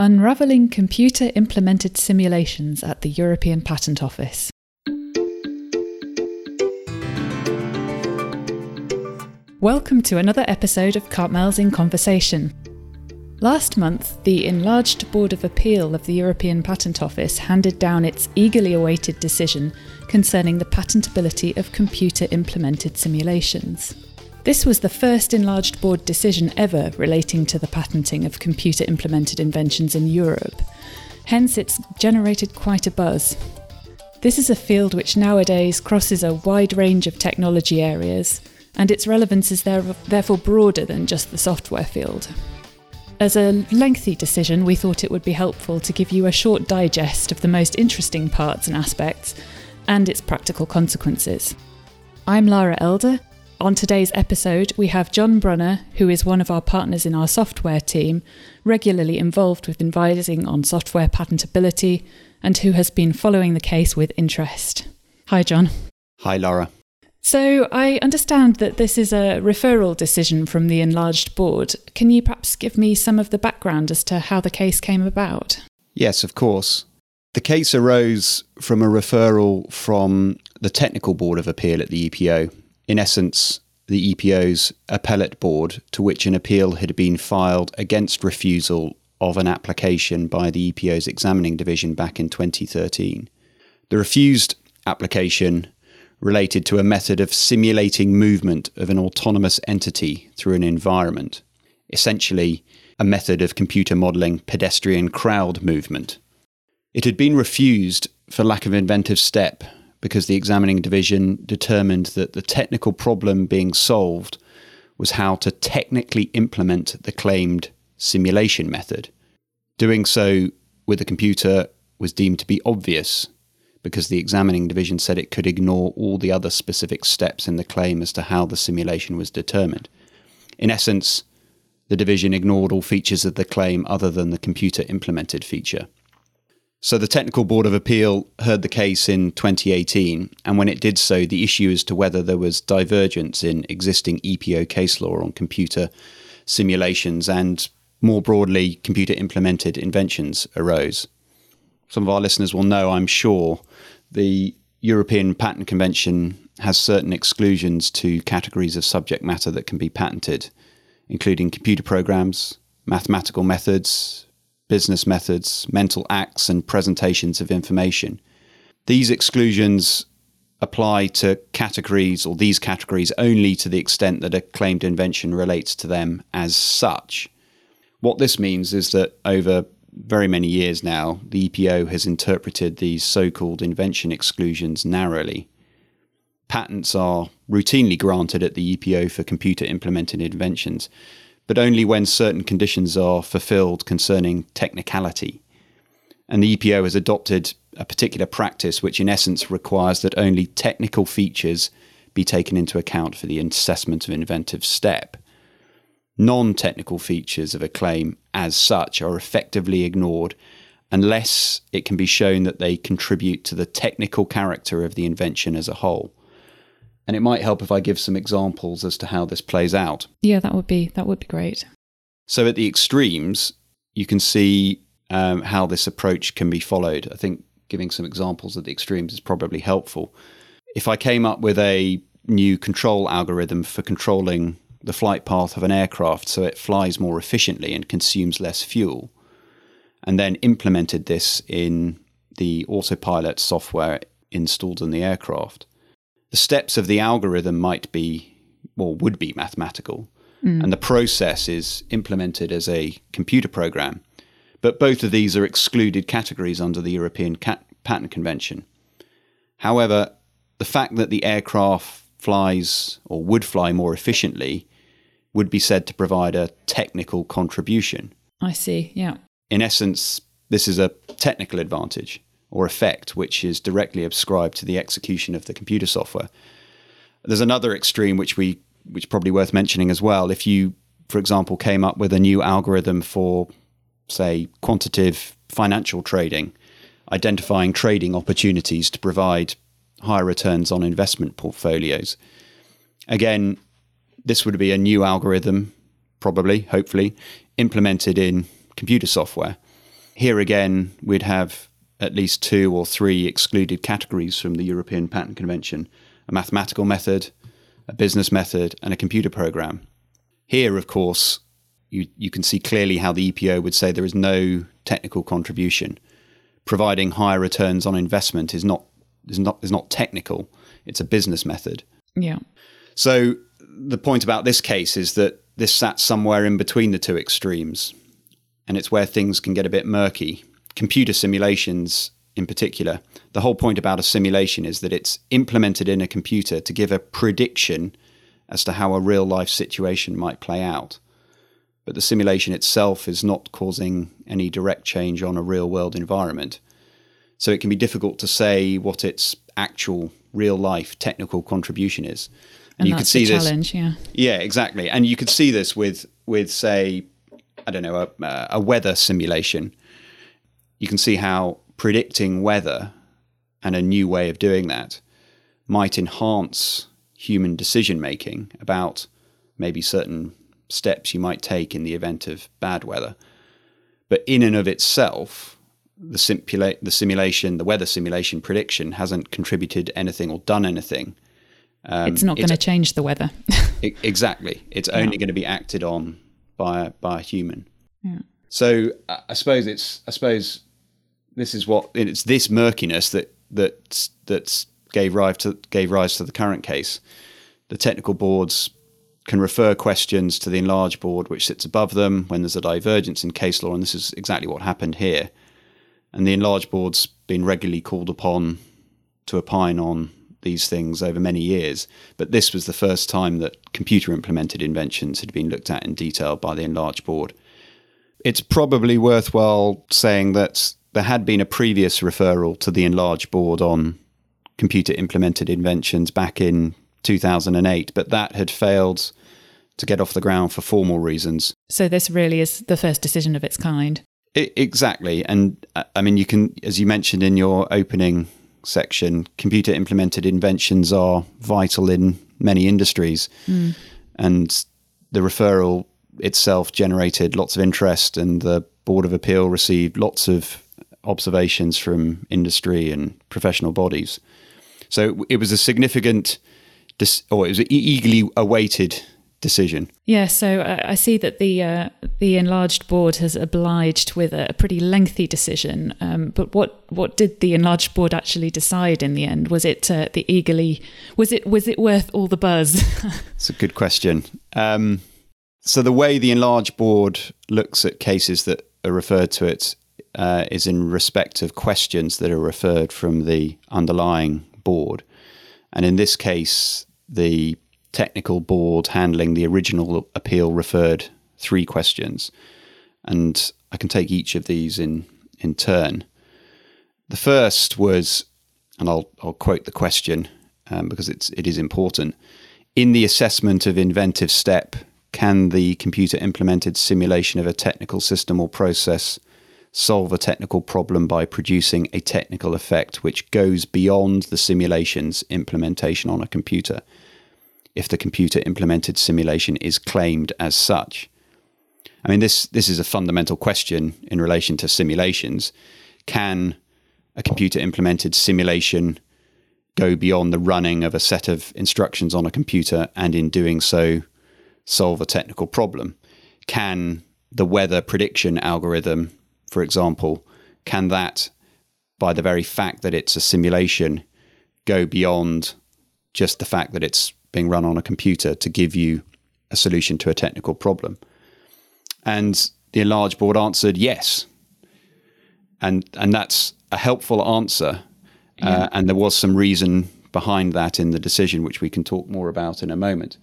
Unravelling Computer Implemented Simulations at the European Patent Office. Welcome to another episode of Carpmaels in Conversation. Last month, the enlarged Board of Appeal of the European Patent Office handed down its eagerly awaited decision concerning the patentability of computer implemented simulations. This was the first enlarged board decision ever relating to the patenting of computer implemented inventions in Europe. Hence, it's generated quite a buzz. This is a field which nowadays crosses a wide range of technology areas, and its relevance is therefore broader than just the software field. As a lengthy decision, we thought it would be helpful to give you a short digest of the most interesting parts and aspects and its practical consequences. I'm Lara Elder, on today's episode, we have John Brunner, who is one of our partners in our software team, regularly involved with advising on software patentability, and who has been following the case with interest. Hi, John. Hi, Laura. So, I understand that this is a referral decision from the enlarged board. Can you perhaps give me some of the background as to how the case came about? Yes, of course. The case arose from a referral from the Technical Board of Appeal at the EPO, in essence, the EPO's appellate board to which an appeal had been filed against refusal of an application by the EPO's examining division back in 2013. The refused application related to a method of simulating movement of an autonomous entity through an environment, essentially, a method of computer modelling pedestrian crowd movement. It had been refused for lack of inventive step because the examining division determined that the technical problem being solved was how to technically implement the claimed simulation method. Doing so with a computer was deemed to be obvious because the examining division said it could ignore all the other specific steps in the claim as to how the simulation was determined. In essence, the division ignored all features of the claim other than the computer implemented feature. So the Technical Board of Appeal heard the case in 2018, and when it did so, the issue as to whether there was divergence in existing EPO case law on computer simulations and more broadly computer implemented inventions arose. Some of our listeners will know, I'm sure, the European Patent Convention has certain exclusions to categories of subject matter that can be patented, including computer programs, mathematical methods, business methods, mental acts, and presentations of information. These exclusions apply to categories or these categories only to the extent that a claimed invention relates to them as such. What this means is that over very many years now, the EPO has interpreted these so called invention exclusions narrowly. Patents are routinely granted at the EPO for computer implemented inventions, but only when certain conditions are fulfilled concerning technicality. And the EPO has adopted a particular practice which, in essence, requires that only technical features be taken into account for the assessment of inventive step. Non technical features of a claim, as such, are effectively ignored unless it can be shown that they contribute to the technical character of the invention as a whole and it might help if I give some examples as to how this plays out. Yeah, that would be that would be great. So at the extremes, you can see um, how this approach can be followed. I think giving some examples at the extremes is probably helpful. If I came up with a new control algorithm for controlling the flight path of an aircraft so it flies more efficiently and consumes less fuel, and then implemented this in the autopilot software installed in the aircraft, the steps of the algorithm might be or would be mathematical, mm. and the process is implemented as a computer program. But both of these are excluded categories under the European Cat- Patent Convention. However, the fact that the aircraft flies or would fly more efficiently would be said to provide a technical contribution. I see, yeah. In essence, this is a technical advantage or effect, which is directly ascribed to the execution of the computer software. There's another extreme which we which probably worth mentioning as well. If you, for example, came up with a new algorithm for, say, quantitative financial trading, identifying trading opportunities to provide higher returns on investment portfolios. Again, this would be a new algorithm, probably, hopefully, implemented in computer software. here again, we'd have at least two or three excluded categories from the European Patent Convention a mathematical method, a business method, and a computer program. Here, of course, you, you can see clearly how the EPO would say there is no technical contribution. Providing higher returns on investment is not is not is not technical. It's a business method. Yeah. So the point about this case is that this sat somewhere in between the two extremes, and it's where things can get a bit murky. Computer simulations, in particular, the whole point about a simulation is that it's implemented in a computer to give a prediction as to how a real life situation might play out. But the simulation itself is not causing any direct change on a real world environment. So it can be difficult to say what its actual real life technical contribution is. And, and you could see this, yeah. Yeah, exactly. And you could see this with with say, I don't know, a, a weather simulation. You can see how predicting weather and a new way of doing that might enhance human decision making about maybe certain steps you might take in the event of bad weather. But in and of itself, the, simula- the simulation, the weather simulation prediction hasn't contributed anything or done anything. Um, it's not going to change the weather. exactly. It's only going to be acted on by by a human. Yeah. So I suppose it's I suppose this is what it's this murkiness that that that gave rise to gave rise to the current case. The technical boards can refer questions to the enlarged board, which sits above them when there's a divergence in case law, and this is exactly what happened here. And the enlarged board's been regularly called upon to opine on these things over many years, but this was the first time that computer implemented inventions had been looked at in detail by the enlarged board. It's probably worthwhile saying that there had been a previous referral to the enlarged board on computer implemented inventions back in 2008, but that had failed to get off the ground for formal reasons. So this really is the first decision of its kind. It, exactly. And uh, I mean, you can, as you mentioned in your opening section, computer implemented inventions are vital in many industries. Mm. And the referral itself generated lots of interest, and the Board of Appeal received lots of observations from industry and professional bodies. So it was a significant, or it was an eagerly awaited decision. Yeah, so uh, I see that the uh, the enlarged board has obliged with a pretty lengthy decision. Um, but what what did the enlarged board actually decide in the end? Was it uh, the eagerly was it was it worth all the buzz? It's a good question. Um, so the way the enlarged board looks at cases that are referred to it uh, is in respect of questions that are referred from the underlying board. And in this case, the technical board handling the original appeal referred three questions. And I can take each of these in, in turn. The first was, and I'll, I'll quote the question um, because it's, it is important. In the assessment of inventive step, can the computer implemented simulation of a technical system or process solve a technical problem by producing a technical effect which goes beyond the simulation's implementation on a computer, if the computer implemented simulation is claimed as such. I mean, this, this is a fundamental question in relation to simulations. Can a computer implemented simulation go beyond the running of a set of instructions on a computer and in doing so solve a technical problem? Can the weather prediction algorithm for example, can that, by the very fact that it's a simulation, go beyond just the fact that it's being run on a computer to give you a solution to a technical problem? And the enlarged board answered yes. And, and that's a helpful answer. Uh, yeah. Uh, and there was some reason behind that in the decision, which we can talk more about in a moment.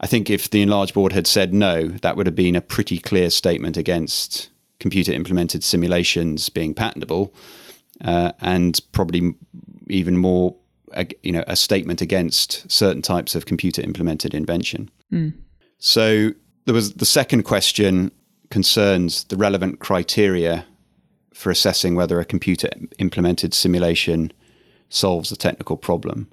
I think if the enlarged board had said no, that would have been a pretty clear statement against computer implemented simulations being patentable, uh, and probably even more, you know, a statement against certain types of computer implemented invention. Mm. So there was the second question concerns the relevant criteria for assessing whether a computer implemented simulation solves a technical problem.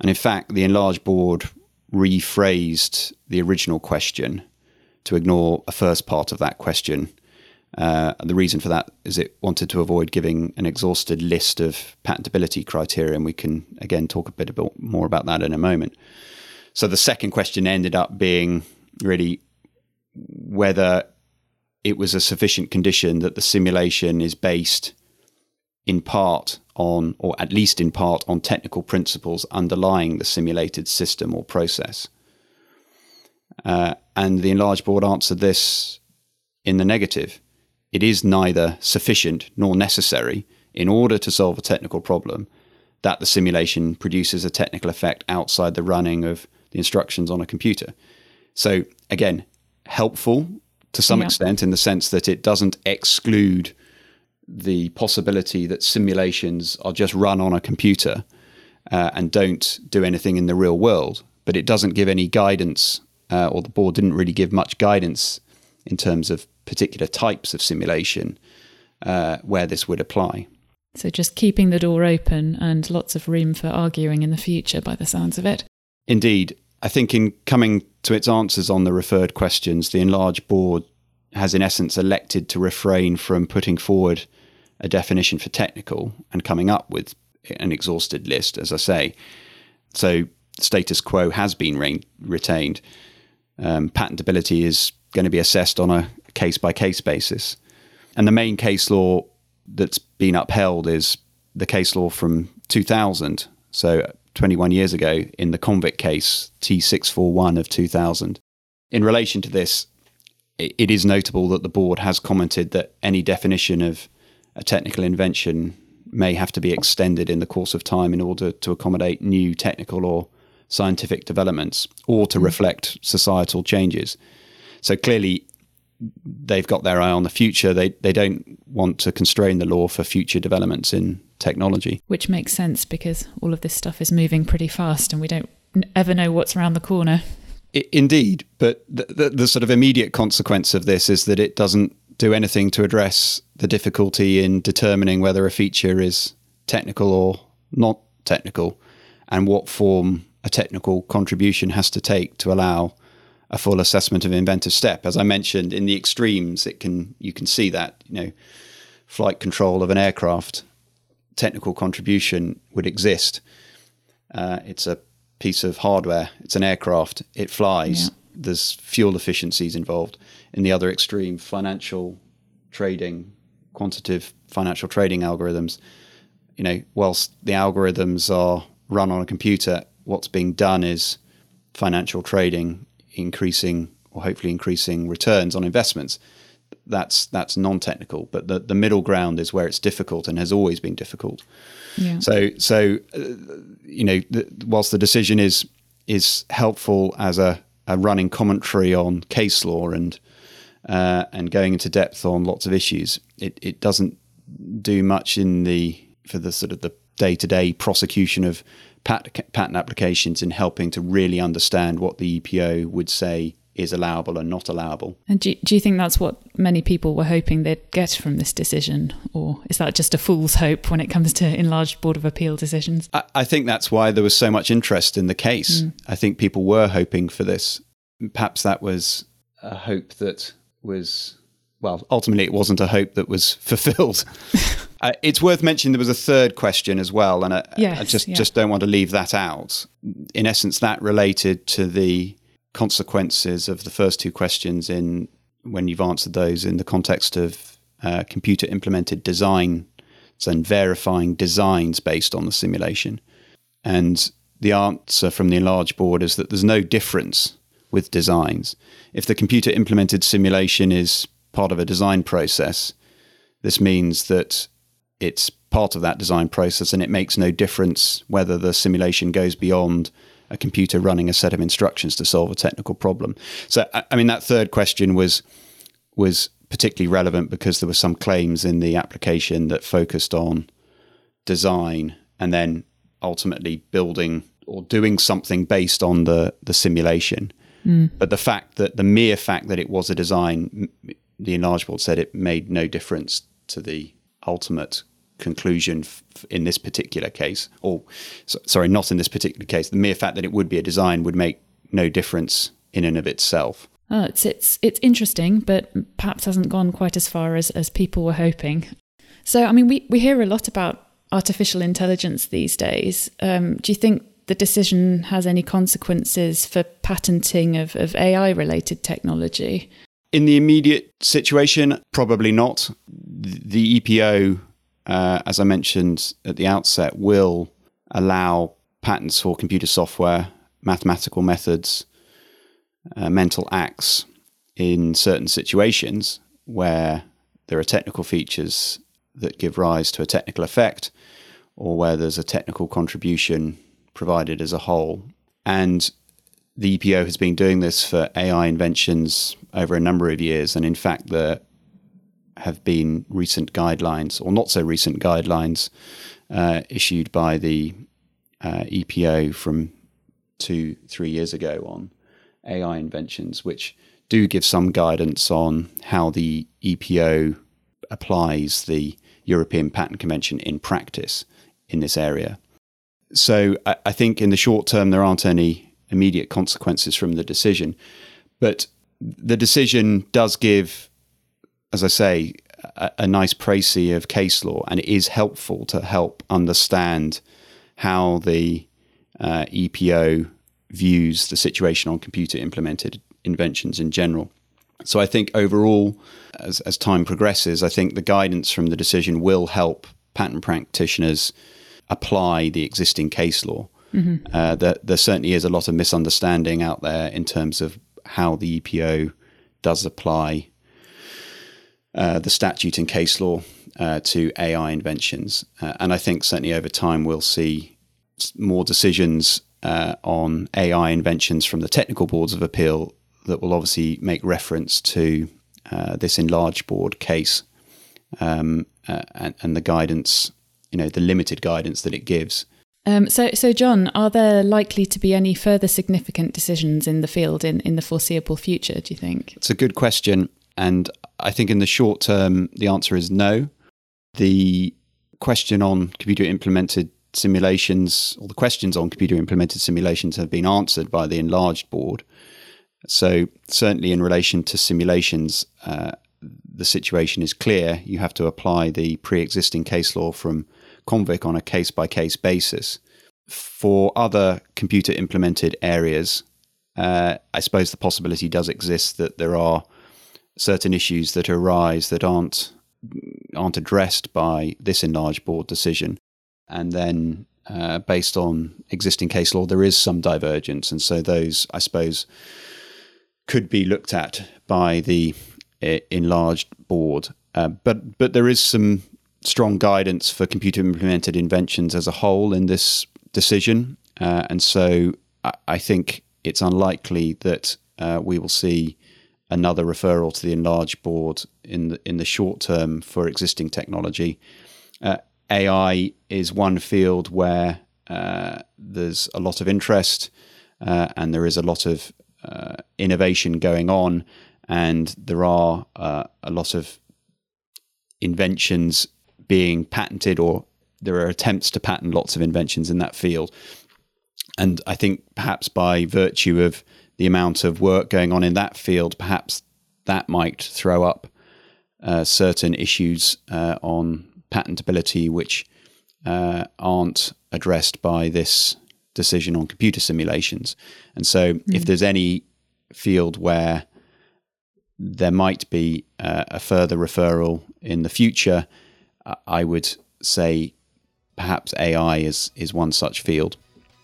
And in fact, the enlarged board rephrased the original question to ignore a first part of that question Uh, the reason for that is it wanted to avoid giving an exhausted list of patentability criteria, and we can again talk a bit about, more about that in a moment. So the second question ended up being really whether it was a sufficient condition that the simulation is based in part on, or at least in part, on technical principles underlying the simulated system or process. Uh, and the enlarged board answered this in the negative. It is neither sufficient nor necessary in order to solve a technical problem that the simulation produces a technical effect outside the running of the instructions on a computer. So, again, helpful to some yeah. extent in the sense that it doesn't exclude the possibility that simulations are just run on a computer uh, and don't do anything in the real world. But it doesn't give any guidance, uh, or the board didn't really give much guidance in terms of particular types of simulation uh, where this would apply. So just keeping the door open and lots of room for arguing in the future by the sounds of it. Indeed. I think in coming to its answers on the referred questions, the enlarged board has in essence elected to refrain from putting forward a definition for technical and coming up with an exhausted list, as I say. So status quo has been re- retained. Um, patentability is going to be assessed on a case by case basis. And the main case law that's been upheld is the case law from 2000, so 21 years ago, in the COMVIK case T641 of 2000. In relation to this, it is notable that the board has commented that any definition of a technical invention may have to be extended in the course of time in order to accommodate new technical or scientific developments or to mm. reflect societal changes. So clearly, they've got their eye on the future. They they don't want to constrain the law for future developments in technology. Which makes sense because all of this stuff is moving pretty fast, and we don't ever know what's around the corner. indeed, but the, the, the sort of immediate consequence of this is that it doesn't do anything to address the difficulty in determining whether a feature is technical or not technical and what form a technical contribution has to take to allow a full assessment of inventive step. As I mentioned, in the extremes, it can you can see that you know flight control of an aircraft technical contribution would exist. Uh, it's a piece of hardware. It's an aircraft. It flies. Yeah. There's fuel efficiencies involved in the other extreme, financial trading, quantitative financial trading algorithms, you know, whilst the algorithms are run on a computer, what's being done is financial trading, increasing or hopefully increasing returns on investments. That's that's non-technical, but the, the middle ground is where it's difficult and has always been difficult. Yeah. So so uh, you know, the, whilst the decision is is helpful as a, a running commentary on case law and uh, and going into depth on lots of issues. It, it doesn't do much in the for the sort of the day to day prosecution of patent, patent applications and helping to really understand what the EPO would say is allowable and not allowable. And do, do you think that's what many people were hoping they'd get from this decision? Or is that just a fool's hope when it comes to enlarged Board of Appeal decisions? I, I think that's why there was so much interest in the case. Mm. I think people were hoping for this. Perhaps that was a hope that was well, ultimately, it wasn't a hope that was fulfilled. uh, it's worth mentioning there was a third question as well, and I, yes, I just yeah. just don't want to leave that out. In essence, that related to the consequences of the first two questions in when you've answered those in the context of uh, computer implemented design and verifying designs based on the simulation. And the answer from the enlarged board is that there's no difference with designs. If the computer implemented simulation is part of a design process, this means that it's part of that design process and it makes no difference whether the simulation goes beyond a computer running a set of instructions to solve a technical problem. So, I mean, that third question was was particularly relevant because there were some claims in the application that focused on design and then ultimately building or doing something based on the the simulation. Mm. But the fact that the mere fact that it was a design, the enlarged board said it made no difference to the ultimate conclusion in this particular case. Or, so, sorry, not in this particular case. The mere fact that it would be a design would make no difference in and of itself. Oh, it's it's it's interesting, but perhaps hasn't gone quite as far as, as people were hoping. So, I mean, we, we hear a lot about artificial intelligence these days. Um, do you think the decision has any consequences for patenting of, of AI related technology? In the immediate situation, probably not. The EPO, uh, as I mentioned at the outset, will allow patents for computer software, mathematical methods, uh, mental acts in certain situations where there are technical features that give rise to a technical effect or where there's a technical contribution provided as a whole. And the EPO has been doing this for AI inventions over a number of years. And in fact, there have been recent guidelines, or not so recent guidelines, uh, issued by the uh, EPO from two, three years ago on AI inventions, which do give some guidance on how the EPO applies the European Patent Convention in practice in this area. So I, I think in the short term, there aren't any immediate consequences from the decision. But the decision does give, as I say, a, a nice précis of case law, and it is helpful to help understand how the uh, EPO views the situation on computer implemented inventions in general. So I think overall, as, as time progresses, I think the guidance from the decision will help patent practitioners apply the existing case law. Mm-hmm. Uh, there, there certainly is a lot of misunderstanding out there in terms of how the EPO does apply uh, the statute and case law uh, to AI inventions. Uh, and I think certainly over time we'll see more decisions uh, on AI inventions from the technical boards of appeal that will obviously make reference to uh, this enlarged board case um, and, and, the guidance, you know, the limited guidance that it gives. Um, so, so John, are there likely to be any further significant decisions in the field in, in the foreseeable future? Do you think? It's a good question, and I think in the short term, the answer is no. The question on computer implemented simulations, or the questions on computer implemented simulations, have been answered by the enlarged board. So, certainly in relation to simulations, uh, the situation is clear. You have to apply the pre existing case law from COMVIK on a case by case basis. For other computer implemented areas, uh, I suppose the possibility does exist that there are certain issues that arise that aren't aren't addressed by this enlarged board decision, and then uh, based on existing case law, there is some divergence, and so those, I suppose, could be looked at by the uh, enlarged board. Uh, but but there is some strong guidance for computer implemented inventions as a whole in this decision, uh, and so I, I, think it's unlikely that uh, we will see another referral to the enlarged board in the in the short term for existing technology. Uh, AI is one field where uh, there's a lot of interest and there is a lot of uh, innovation going on, and there are uh, a lot of inventions being patented, or there are attempts to patent lots of inventions in that field. And I think perhaps by virtue of the amount of work going on in that field, perhaps that might throw up uh, certain issues uh, on patentability which uh, aren't addressed by this decision on computer simulations. And so, mm. if there's any field where there might be uh, a further referral in the future, I would say perhaps AI is is one such field,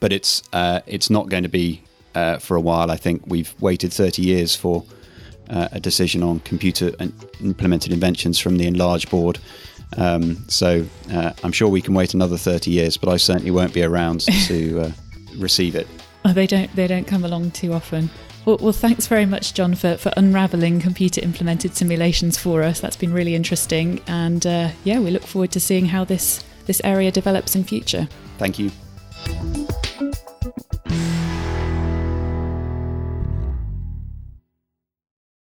but it's uh, it's not going to be uh, for a while. I think we've waited 30 years for uh, a decision on computer implemented inventions from the enlarged board. Um, so uh, I'm sure we can wait another 30 years, but I certainly won't be around to uh, receive it. Oh, they don't. They don't come along too often. Well, well, thanks very much, John, for, for unraveling computer implemented simulations for us. That's been really interesting, and uh, yeah, we look forward to seeing how this this area develops in future. Thank you.